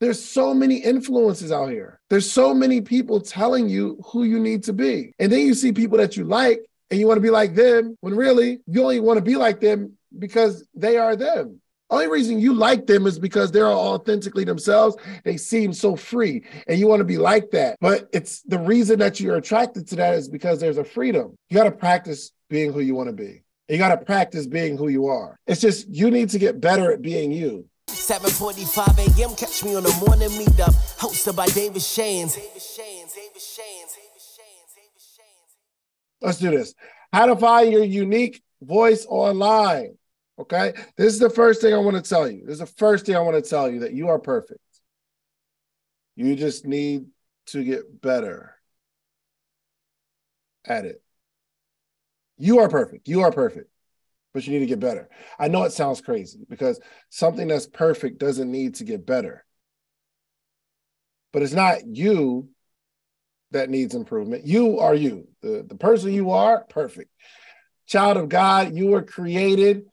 There's so many influences out here. There's so many people telling you who you need to be. And then you see people that you like and you want to be like them when really you only want to be like them because they are them. Only reason you like them is because they're authentically themselves. They seem so free and you want to be like that. But it's the reason that you're attracted to that is because there's a freedom. You got to practice being who you want to be. You got to practice being who you are. It's just you need to get better at being you. 7:45 a.m. Catch me on the morning meetup, hosted by David Shands. Let's do this. How to find your unique voice online. Okay. This is the first thing I want to tell you. This is the first thing I want to tell you that you are perfect. You just need to get better at it. You are perfect. You are perfect, but you need to get better. I know it sounds crazy because something that's perfect doesn't need to get better. But it's not you that needs improvement. You are you. The, the person you are, perfect. Child of God, you were created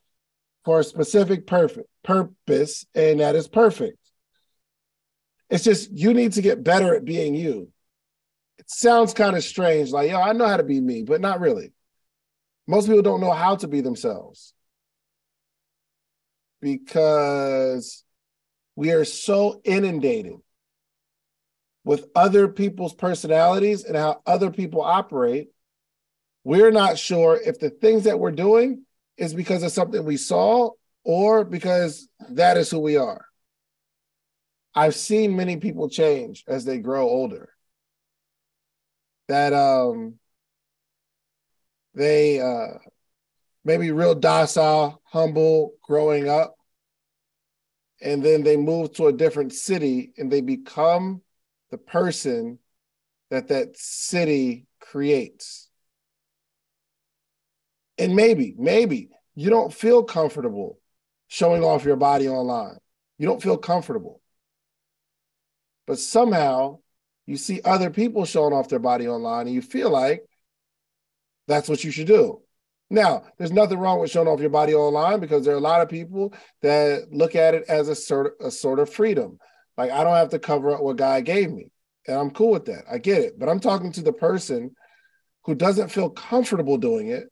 for a specific perfect purpose, and that is perfect. It's just you need to get better at being you. It sounds kind of strange, like, yo, I know how to be me, but not really. Most people don't know how to be themselves because we are so inundated with other people's personalities and how other people operate. We're not sure if the things that we're doing is because of something we saw or because that is who we are. I've seen many people change as they grow older. That um they uh maybe real docile, humble growing up and then they move to a different city and they become the person that that city creates and maybe, maybe you don't feel comfortable showing off your body online. You don't feel comfortable. But somehow you see other people showing off their body online and you feel like that's what you should do. Now, there's nothing wrong with showing off your body online because there are a lot of people that look at it as a sort of, a sort of freedom. Like I don't have to cover up what God gave me. And I'm cool with that. I get it. But I'm talking to the person who doesn't feel comfortable doing it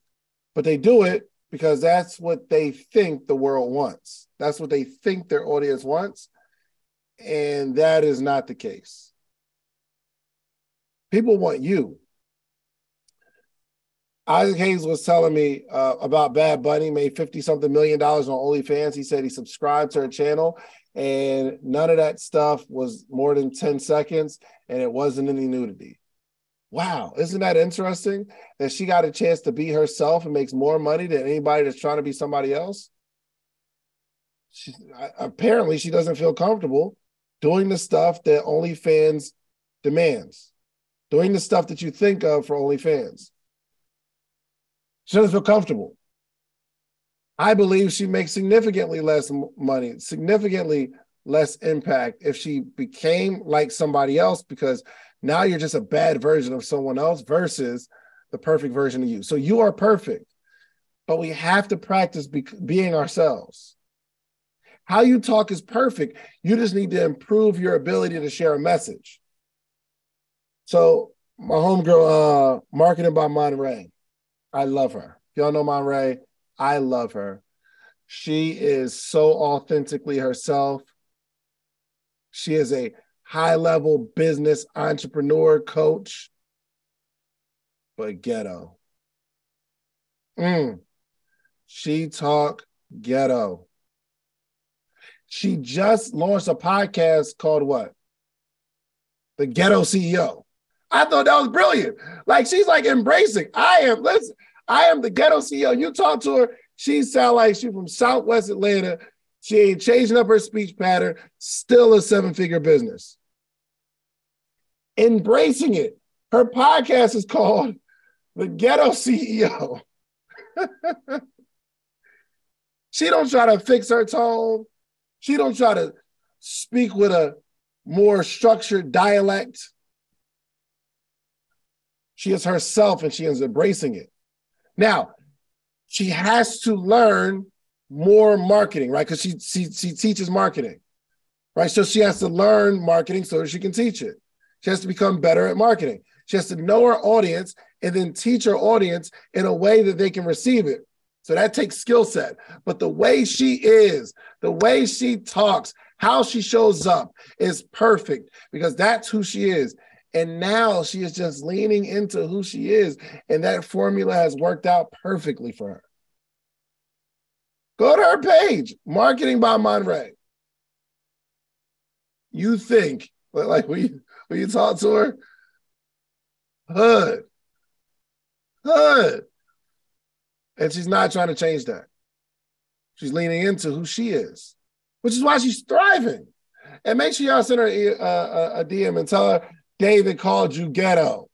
but they do it because that's what they think the world wants. That's what they think their audience wants. And that is not the case. People want you. Isaac Hayes was telling me uh, about Bhad Bhabie, made 50 something million dollars on OnlyFans. He said he subscribed to her channel and none of that stuff was more than 10 seconds and it wasn't any nudity. Wow, isn't that interesting that she got a chance to be herself and makes more money than anybody that's trying to be somebody else? She, apparently, she doesn't feel comfortable doing the stuff that OnlyFans demands, doing the stuff that you think of for OnlyFans. She doesn't feel comfortable. I believe she makes significantly less money, significantly less impact if she became like somebody else because now you're just a bad version of someone else versus the perfect version of you. So you are perfect, but we have to practice be- being ourselves. How you talk is perfect. You just need to improve your ability to share a message. So my homegirl, uh, marketing by Monterey, I love her. Y'all know Monterey, I love her. She is so authentically herself. She is a high level business entrepreneur coach, but ghetto. Mm. She talk ghetto. She just launched a podcast called what? The Ghetto CEO. I thought that was brilliant. Like she's like embracing. I am, listen, I am the ghetto CEO. You talk to her, she sound like she's from Southwest Atlanta. She ain't changing up her speech pattern, still a seven figure business. Embracing it. Her podcast is called The Ghetto CEO. she don't try to fix her tone. She don't try to speak with a more structured dialect. She is herself and she is embracing it. Now, she has to learn more marketing, right? Because she, she she teaches marketing. right? So she has to learn marketing so she can teach it. She has to become better at marketing. She has to know her audience and then teach her audience in a way that they can receive it. So that takes skill set. But the way she is, the way she talks, how she shows up is perfect because that's who she is. And now she is just leaning into who she is. And that formula has worked out perfectly for her. Go to her page, Marketing by Monrae. You think, like when you, when you talk to her, hood, hood. And she's not trying to change that. She's leaning into who she is, which is why she's thriving. And make sure y'all send her uh, uh, a, a, a DM and tell her David called you ghetto.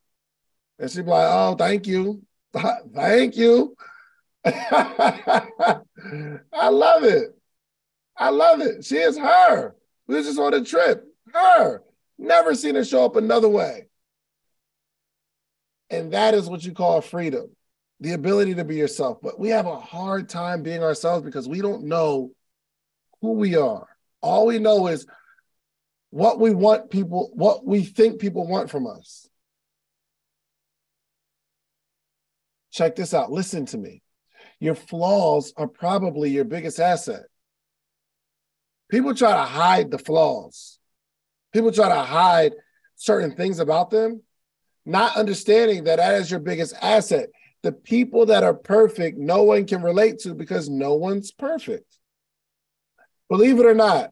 And she'd be like, oh, thank you. thank you. I love it. I love it. She is her. We just on a trip. Her. Never seen her show up another way. And that is what you call freedom the ability to be yourself. But we have a hard time being ourselves because we don't know who we are. All we know is what we want people, what we think people want from us. Check this out. Listen to me. Your flaws are probably your biggest asset. People try to hide the flaws. People try to hide certain things about them, not understanding that that is your biggest asset the people that are perfect, no one can relate to because no one's perfect. Believe it or not,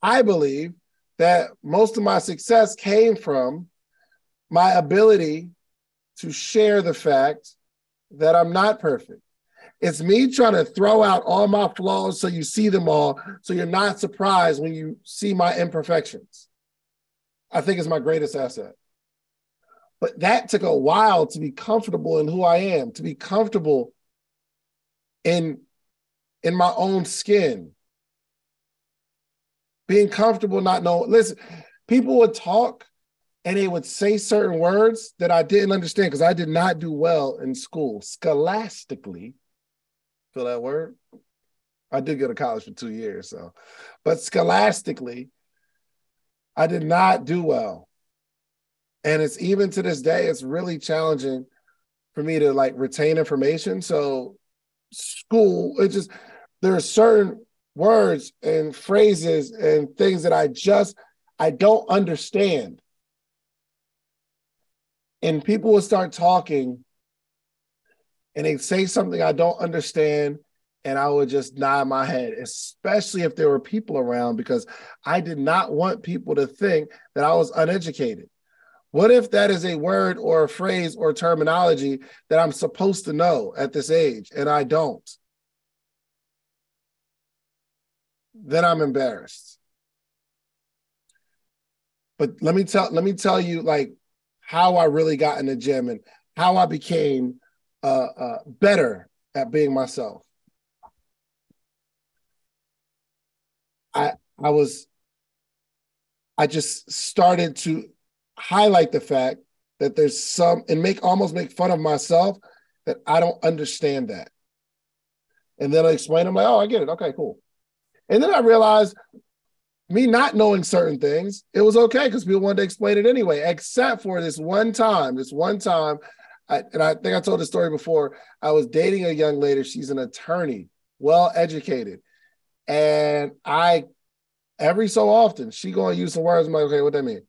I believe that most of my success came from my ability to share the fact that I'm not perfect. It's me trying to throw out all my flaws so you see them all, so you're not surprised when you see my imperfections. I think it's my greatest asset. But that took a while to be comfortable in who I am, to be comfortable in in my own skin. Being comfortable not knowing. Listen, people would talk and they would say certain words that I didn't understand because I did not do well in school. Scholastically, feel that word? I did go to college for two years, so but scholastically, I did not do well and it's even to this day it's really challenging for me to like retain information so school it just there are certain words and phrases and things that i just i don't understand and people will start talking and they'd say something i don't understand and I would just nod my head, especially if there were people around, because I did not want people to think that I was uneducated. What if that is a word or a phrase or terminology that I'm supposed to know at this age and I don't? Then I'm embarrassed. But let me tell let me tell you like how I really got in the gym and how I became uh, uh, better at being myself. I I was I just started to highlight the fact that there's some and make almost make fun of myself that I don't understand that. And then I explain, I'm like, oh, I get it. Okay, cool. And then I realized me not knowing certain things, it was okay because people wanted to explain it anyway, except for this one time, this one time. I, and I think I told the story before. I was dating a young lady. She's an attorney, well educated. And I, every so often, she going to use some words. I'm like, okay, what that mean?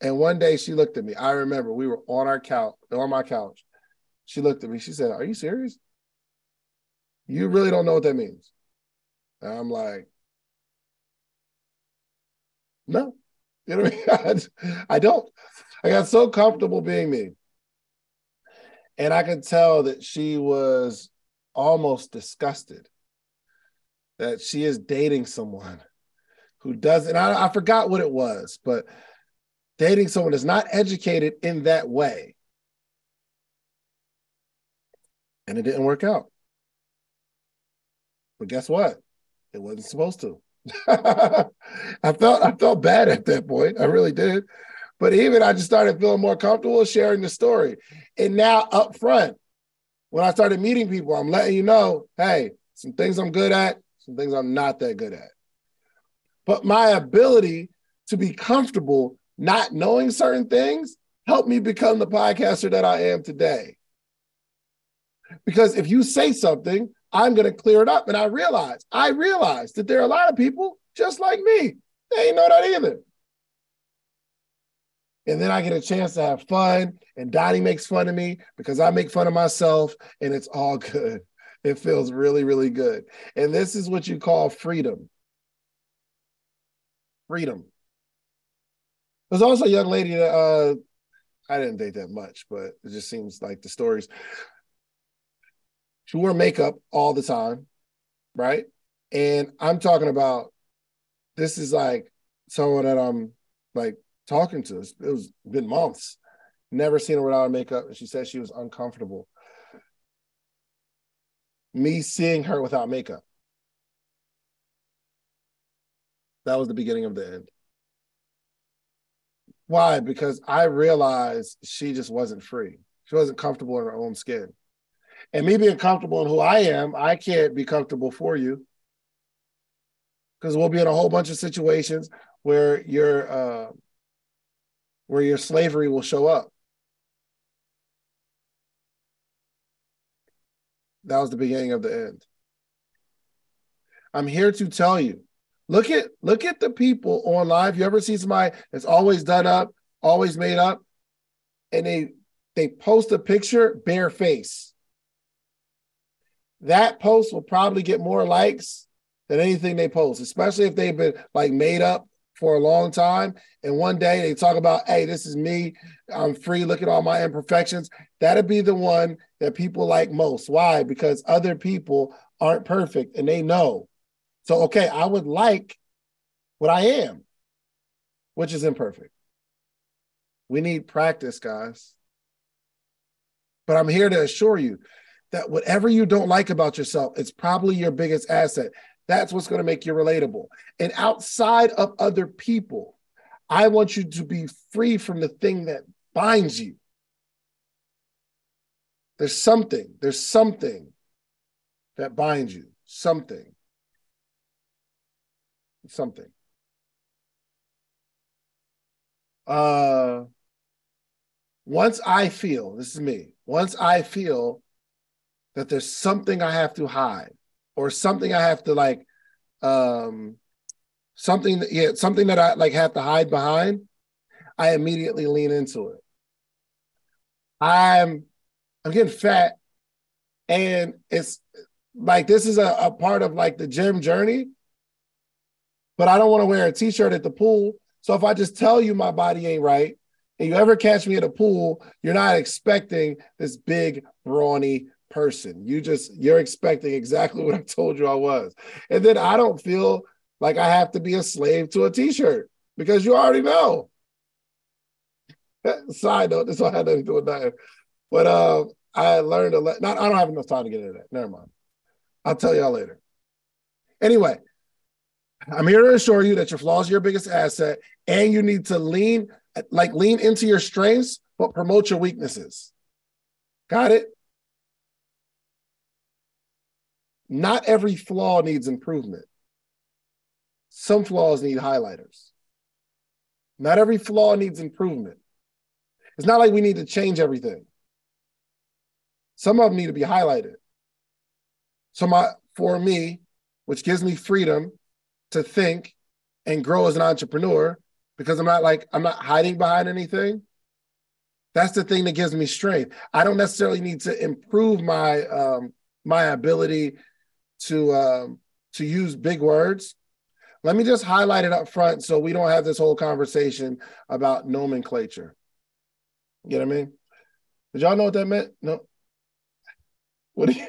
And one day she looked at me. I remember we were on our couch, on my couch. She looked at me. She said, Are you serious? You really don't know what that means. And I'm like, No. You know what I mean? I don't. I got so comfortable being me. And I could tell that she was almost disgusted that she is dating someone who doesn't. I, I forgot what it was, but dating someone that's not educated in that way. And it didn't work out. But guess what? It wasn't supposed to. I felt I felt bad at that point. I really did. But even I just started feeling more comfortable sharing the story. And now up front, when I started meeting people, I'm letting you know, hey, some things I'm good at, some things I'm not that good at. But my ability to be comfortable not knowing certain things helped me become the podcaster that I am today. Because if you say something, I'm going to clear it up. And I realize, I realize that there are a lot of people just like me. They ain't know that either. And then I get a chance to have fun, and Donnie makes fun of me because I make fun of myself, and it's all good. It feels really, really good. And this is what you call freedom. Freedom. There's also a young lady that uh, I didn't date that much, but it just seems like the stories. She wore makeup all the time, right? And I'm talking about this is like someone that I'm like talking to. It was been months. Never seen her without makeup. And she said she was uncomfortable. Me seeing her without makeup. That was the beginning of the end. Why? Because I realized she just wasn't free. She wasn't comfortable in her own skin. And me being comfortable in who I am, I can't be comfortable for you. Because we'll be in a whole bunch of situations where your uh, where your slavery will show up. That was the beginning of the end. I'm here to tell you Look at look at the people on live. You ever see somebody that's always done up, always made up, and they they post a picture bare face. That post will probably get more likes than anything they post, especially if they've been like made up for a long time. And one day they talk about, hey, this is me. I'm free. Look at all my imperfections. That'd be the one that people like most. Why? Because other people aren't perfect and they know. So, okay, I would like what I am, which is imperfect. We need practice, guys. But I'm here to assure you that whatever you don't like about yourself, it's probably your biggest asset. That's what's going to make you relatable. And outside of other people, I want you to be free from the thing that binds you. There's something, there's something that binds you, something something. Uh, once I feel, this is me, once I feel that there's something I have to hide or something I have to like, um, something that, yeah, something that I like have to hide behind, I immediately lean into it. I'm, I'm getting fat and it's like, this is a, a part of like the gym journey but I don't want to wear a t-shirt at the pool. So if I just tell you my body ain't right, and you ever catch me at a pool, you're not expecting this big brawny person. You just you're expecting exactly what I told you I was. And then I don't feel like I have to be a slave to a t-shirt because you already know. Side note, this one had nothing to do with that. But uh, I learned a lot. Not I don't have enough time to get into that. Never mind. I'll tell y'all later. Anyway, I'm here to assure you that your flaws are your biggest asset, and you need to lean, like lean into your strengths, but promote your weaknesses. Got it? Not every flaw needs improvement. Some flaws need highlighters. Not every flaw needs improvement. It's not like we need to change everything. Some of them need to be highlighted. So my for me, which gives me freedom to think and grow as an entrepreneur because I'm not like I'm not hiding behind anything. That's the thing that gives me strength. I don't necessarily need to improve my um, my ability to um, to use big words. Let me just highlight it up front so we don't have this whole conversation about nomenclature. You know what I mean? Did y'all know what that meant? No. What do you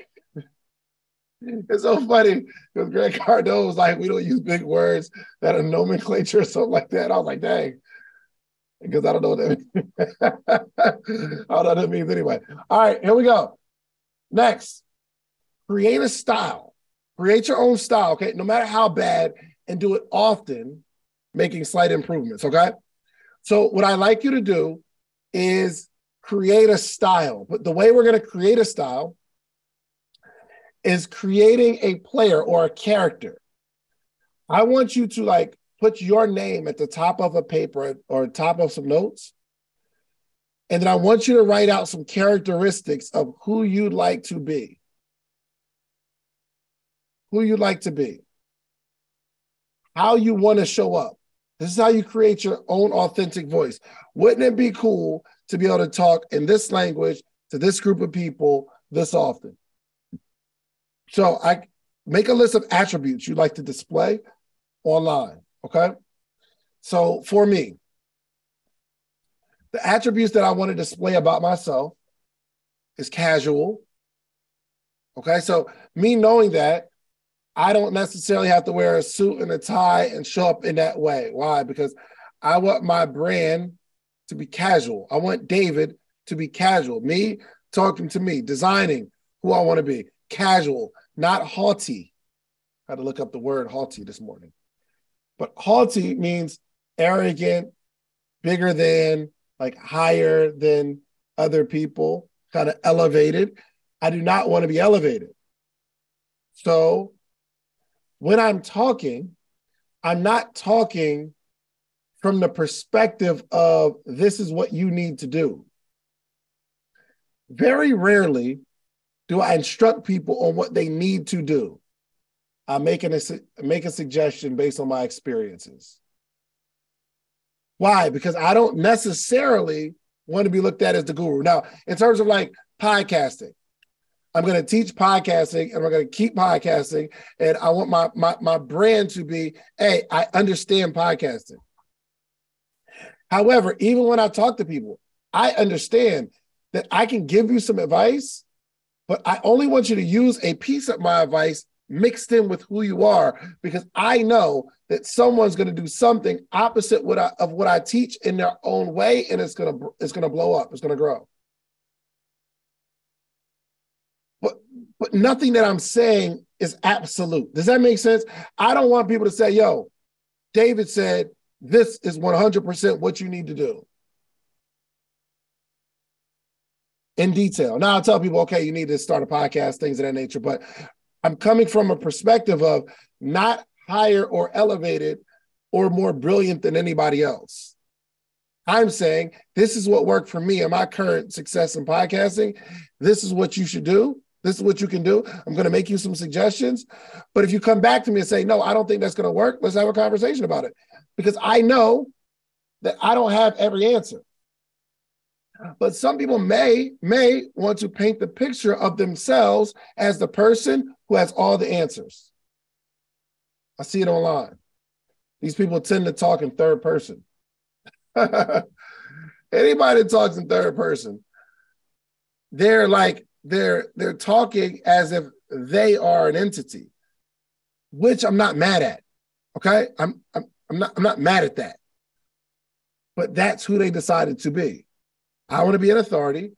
it's so funny because Greg Cardone was like, we don't use big words that are nomenclature or something like that. I was like, dang. Because I don't know what that means. I don't know what that means anyway. All right, here we go. Next, create a style. Create your own style, okay? No matter how bad, and do it often, making slight improvements, okay? So, what I like you to do is create a style. But the way we're going to create a style is creating a player or a character. I want you to like put your name at the top of a paper or top of some notes. And then I want you to write out some characteristics of who you'd like to be. Who you'd like to be. How you want to show up. This is how you create your own authentic voice. Wouldn't it be cool to be able to talk in this language to this group of people this often? So I make a list of attributes you'd like to display online. Okay. So for me, the attributes that I want to display about myself is casual. Okay. So me knowing that I don't necessarily have to wear a suit and a tie and show up in that way. Why? Because I want my brand to be casual. I want David to be casual. Me talking to me, designing who I want to be, casual, not haughty. I had to look up the word haughty this morning. But haughty means arrogant, bigger than, like higher than other people, kind of elevated. I do not want to be elevated. So when I'm talking, I'm not talking from the perspective of this is what you need to do. Very rarely do I instruct people on what they need to do. I'm making a make a suggestion based on my experiences. Why? Because I don't necessarily want to be looked at as the guru. Now, in terms of like podcasting, I'm going to teach podcasting and we're going to keep podcasting. And I want my, my, my brand to be, hey, I understand podcasting. However, even when I talk to people, I understand that I can give you some advice, but I only want you to use a piece of my advice mixed in with who you are because I know that someone's going to do something opposite what I, of what I teach in their own way and it's going to it's going to blow up it's going to grow but nothing that I'm saying is absolute does that make sense I don't want people to say yo David said this is 100% what you need to do in detail. Now I'll tell people, okay, you need to start a podcast, things of that nature. But I'm coming from a perspective of not higher or elevated or more brilliant than anybody else. I'm saying this is what worked for me and my current success in podcasting. This is what you should do. This is what you can do. I'm going to make you some suggestions. But if you come back to me and say, no, I don't think that's going to work, let's have a conversation about it. Because I know that I don't have every answer. But some people may may want to paint the picture of themselves as the person who has all the answers. I see it online. These people tend to talk in third person. Anybody that talks in third person, they're like they're they're talking as if they are an entity, which I'm not mad at. Okay, I'm I'm, I'm not I'm not mad at that. But that's who they decided to be. I want to be an authority.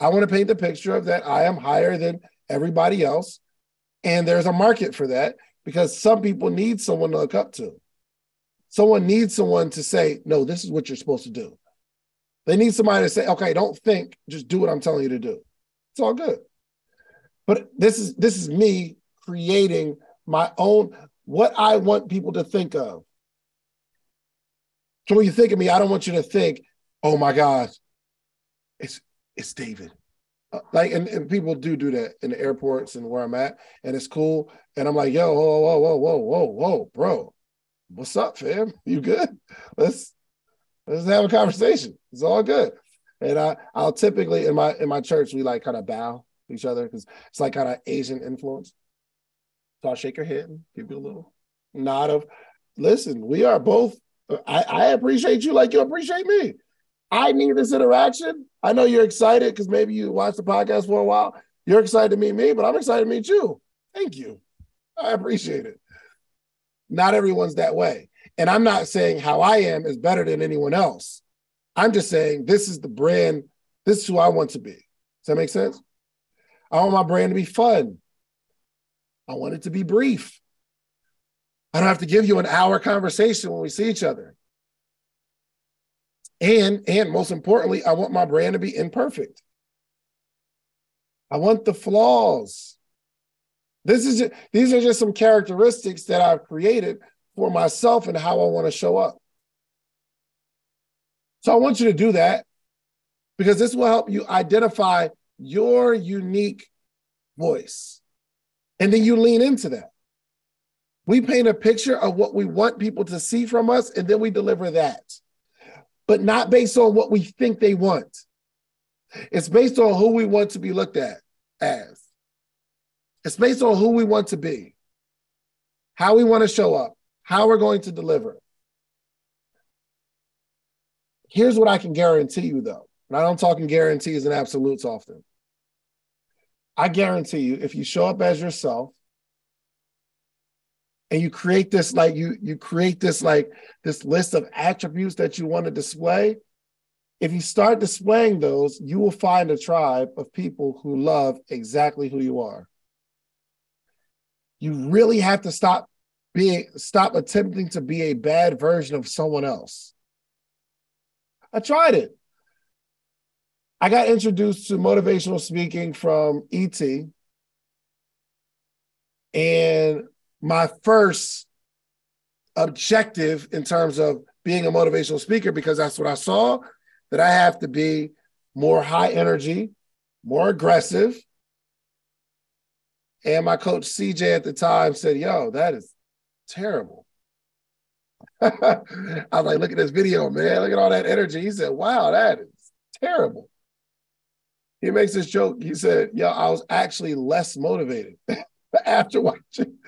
I want to paint the picture of that I am higher than everybody else. And there's a market for that because some people need someone to look up to. Someone needs someone to say, no, this is what you're supposed to do. They need somebody to say, okay, don't think, just do what I'm telling you to do. It's all good. But this is this is me creating my own what I want people to think of. So when you think of me, I don't want you to think, oh my gosh, it's it's David. Uh, like and, and people do do that in the airports and where I'm at, and it's cool. And I'm like, yo, whoa, whoa, whoa, whoa, whoa, whoa, bro, what's up, fam? You good? Let's let's have a conversation. It's all good. And I I'll typically in my in my church we like kind of bow each other because it's like kind of Asian influence. So I'll shake your head and give you a little nod of, listen, we are both. I, I appreciate you like you appreciate me. I need this interaction. I know you're excited because maybe you watched the podcast for a while. You're excited to meet me, but I'm excited to meet you. Thank you. I appreciate it. Not everyone's that way. And I'm not saying how I am is better than anyone else. I'm just saying this is the brand, this is who I want to be. Does that make sense? I want my brand to be fun. I want it to be brief. I don't have to give you an hour conversation when we see each other. And and most importantly, I want my brand to be imperfect. I want the flaws. This is these are just some characteristics that I've created for myself and how I want to show up. So I want you to do that because this will help you identify your unique voice. And then you lean into that. We paint a picture of what we want people to see from us, and then we deliver that, but not based on what we think they want. It's based on who we want to be looked at as. It's based on who we want to be, how we want to show up, how we're going to deliver. Here's what I can guarantee you, though. And I don't talk in guarantees and absolutes often. I guarantee you, if you show up as yourself, and you create this like you you create this like this list of attributes that you want to display if you start displaying those you will find a tribe of people who love exactly who you are you really have to stop being stop attempting to be a bad version of someone else i tried it i got introduced to motivational speaking from et and my first objective in terms of being a motivational speaker because that's what I saw that I have to be more high energy, more aggressive. And my coach CJ at the time said, Yo, that is terrible. I was like, Look at this video, man. Look at all that energy. He said, Wow, that is terrible. He makes this joke. He said, Yo, I was actually less motivated. after watching.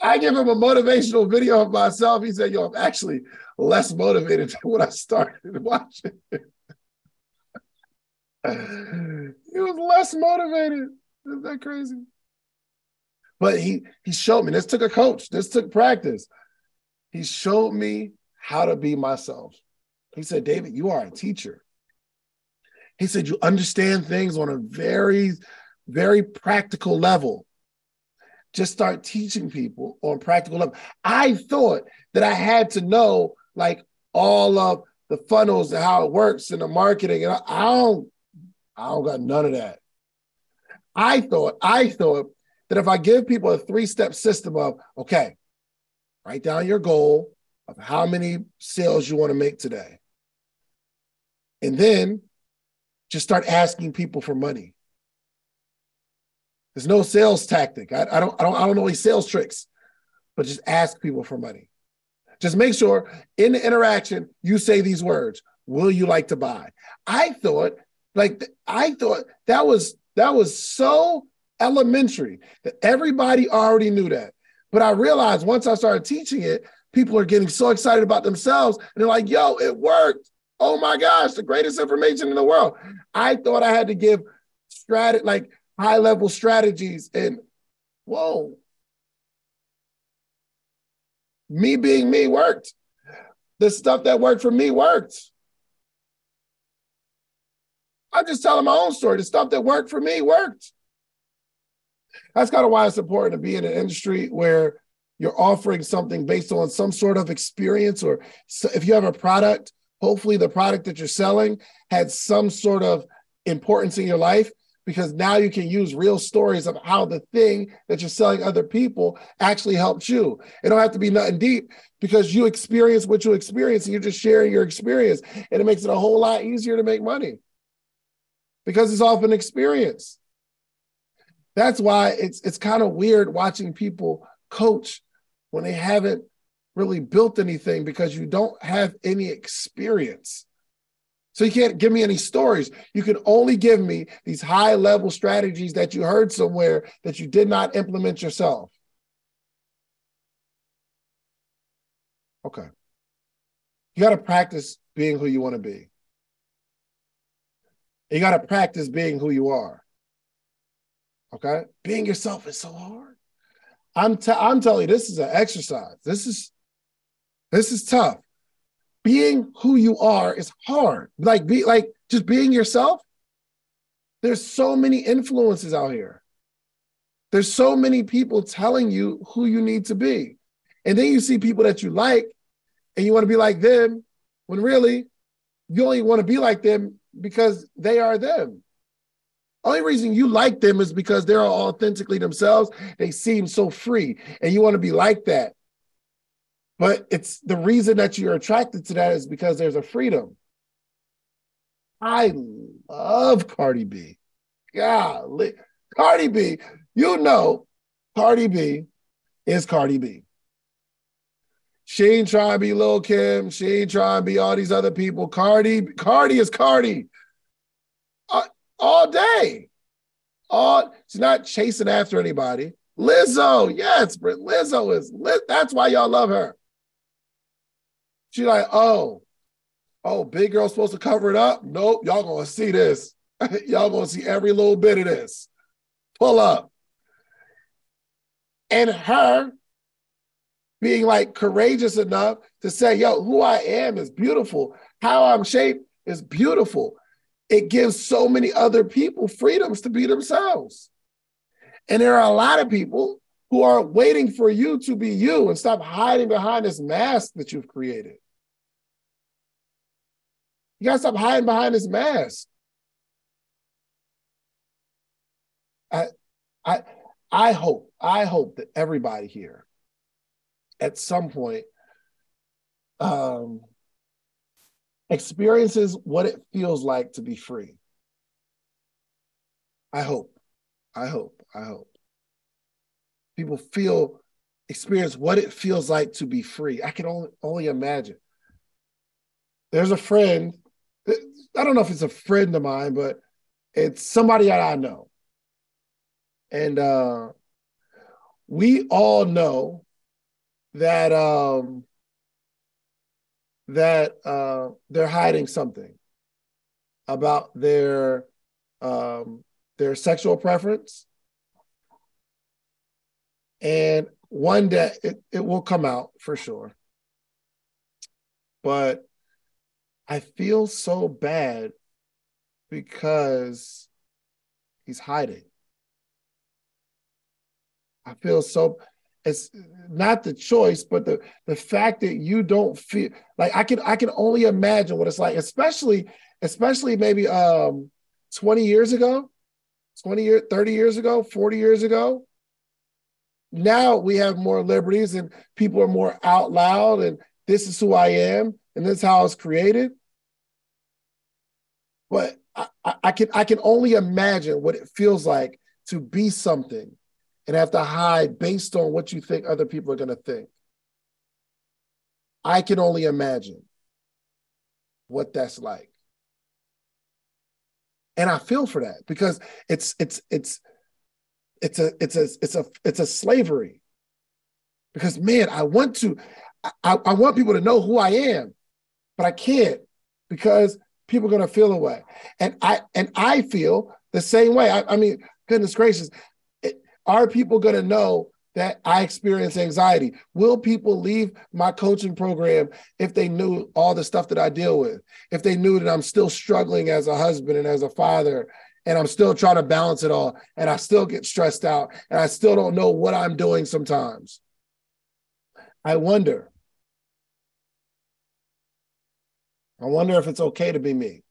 I give him a motivational video of myself. He said, Yo, I'm actually less motivated than when I started watching. he was less motivated. Isn't that crazy? But he he showed me. This took a coach. This took practice. He showed me how to be myself. He said, David, you are a teacher. He said, you understand things on a very, very practical level just start teaching people on practical level. I thought that I had to know like all of the funnels and how it works and the marketing, and I, don't, I don't got none of that. I thought, I thought that if I give people a three-step system of okay, write down your goal of how many sales you want to make today, and then just start asking people for money. There's no sales tactic. I, I, don't I don't I don't know any sales tricks, but just ask people for money. Just make sure in the interaction you say these words. Will you like to buy? I thought like I thought that was that was so elementary that everybody already knew that. But I realized once I started teaching it, people are getting so excited about themselves and they're like, "Yo, it worked." Oh my gosh, the greatest information in the world. I thought I had to give strat like high level strategies. And whoa, me being me worked. The stuff that worked for me worked. I'm just telling my own story. The stuff that worked for me worked. That's kind of why it's important to be in an industry where you're offering something based on some sort of experience, or if you have a product, hopefully the product that you're selling had some sort of importance in your life because now you can use real stories of how the thing that you're selling other people actually helped you. It don't have to be nothing deep because you experience what you experience and you're just sharing your experience. And it makes it a whole lot easier to make money because it's often experience. That's why it's it's kind of weird watching people coach when they haven't really built anything because you don't have any experience. So you can't give me any stories. You can only give me these high level strategies that you heard somewhere that you did not implement yourself. Okay. You got to practice being who you want to be. You got to practice being who you are. Okay? Being yourself is so hard. I'm t- I'm telling you this is an exercise. This is this is tough being who you are is hard. Like be like just being yourself. There's so many influences out here. There's so many people telling you who you need to be. And then you see people that you like and you want to be like them when really you only want to be like them because they are them. Only reason you like them is because they're authentically themselves. They seem so free and you want to be like that. But it's the reason that you're attracted to that is because there's a freedom. I love Cardi B. Golly. Cardi B, you know, Cardi B is Cardi B. She ain't trying to be Lil Kim. She ain't trying to be all these other people. Cardi, Cardi is Cardi. All day. All she's not chasing after anybody. Lizzo, yes, but Lizzo is that's why y'all love her. She's like, oh, oh, big girl supposed to cover it up. Nope, y'all gonna see this. y'all gonna see every little bit of this. Pull up. And her being like courageous enough to say, yo, who I am is beautiful. How I'm shaped is beautiful. It gives so many other people freedoms to be themselves. And there are a lot of people who are waiting for you to be you and stop hiding behind this mask that you've created. You gotta stop hiding behind this mask. I, I, I hope, I hope that everybody here at some point um, experiences what it feels like to be free. I hope, I hope, I hope. People feel, experience what it feels like to be free. I can only, only imagine. There's a friend, I don't know if it's a friend of mine, but it's somebody that I know. And uh, we all know that um, that uh, they're hiding something about their um, their sexual preference, and one day it, it will come out for sure. But I feel so bad because he's hiding. I feel so it's not the choice, but the the fact that you don't feel like I can I can only imagine what it's like, especially especially maybe um 20 years ago, 20 years, 30 years ago, 40 years ago. Now we have more liberties and people are more out loud and this is who I am and this is how I was created. But I, I, can I can only imagine what it feels like to be something and have to hide based on what you think other people are going to think. I can only imagine what that's like. And I feel for that because it's it's it's it's a it's a it's a it's a slavery. Because man, I want to I, I want people to know who I am, but I can't because people are gonna feel away. And I and I feel the same way. I, I mean, goodness gracious, are people going to know that I experience anxiety? Will people leave my coaching program if they knew all the stuff that I deal with? If they knew that I'm still struggling as a husband and as a father, and I'm still trying to balance it all, and I still get stressed out, and I still don't know what I'm doing sometimes? I wonder. I wonder if it's okay to be me.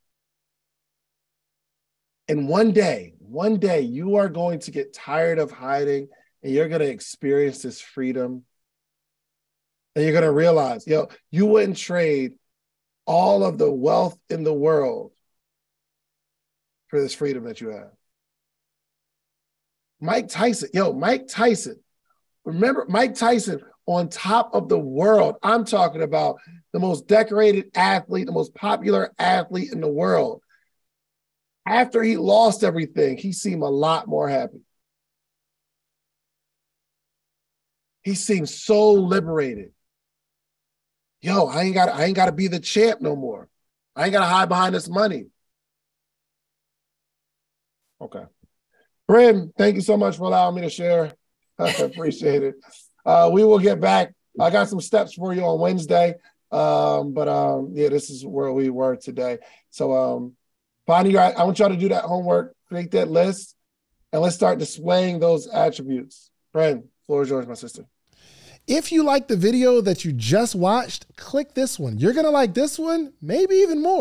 And one day, one day you are going to get tired of hiding and you're going to experience this freedom. And you're going to realize, yo, you wouldn't trade all of the wealth in the world for this freedom that you have. Mike Tyson, yo, Mike Tyson. Remember Mike Tyson on top of the world. I'm talking about the most decorated athlete, the most popular athlete in the world after he lost everything, he seemed a lot more happy. He seemed so liberated. Yo, I ain't got I ain't got to be the champ no more. I ain't got to hide behind this money. Okay. Brim, thank you so much for allowing me to share. I appreciate it. Uh, we will get back. I got some steps for you on Wednesday. Um, but um, yeah, this is where we were today. So um, Your, I want y'all to do that homework, create that list, and let's start displaying those attributes. Friend, floor is yours, my sister. If you like the video that you just watched, click this one. You're going to like this one, maybe even more.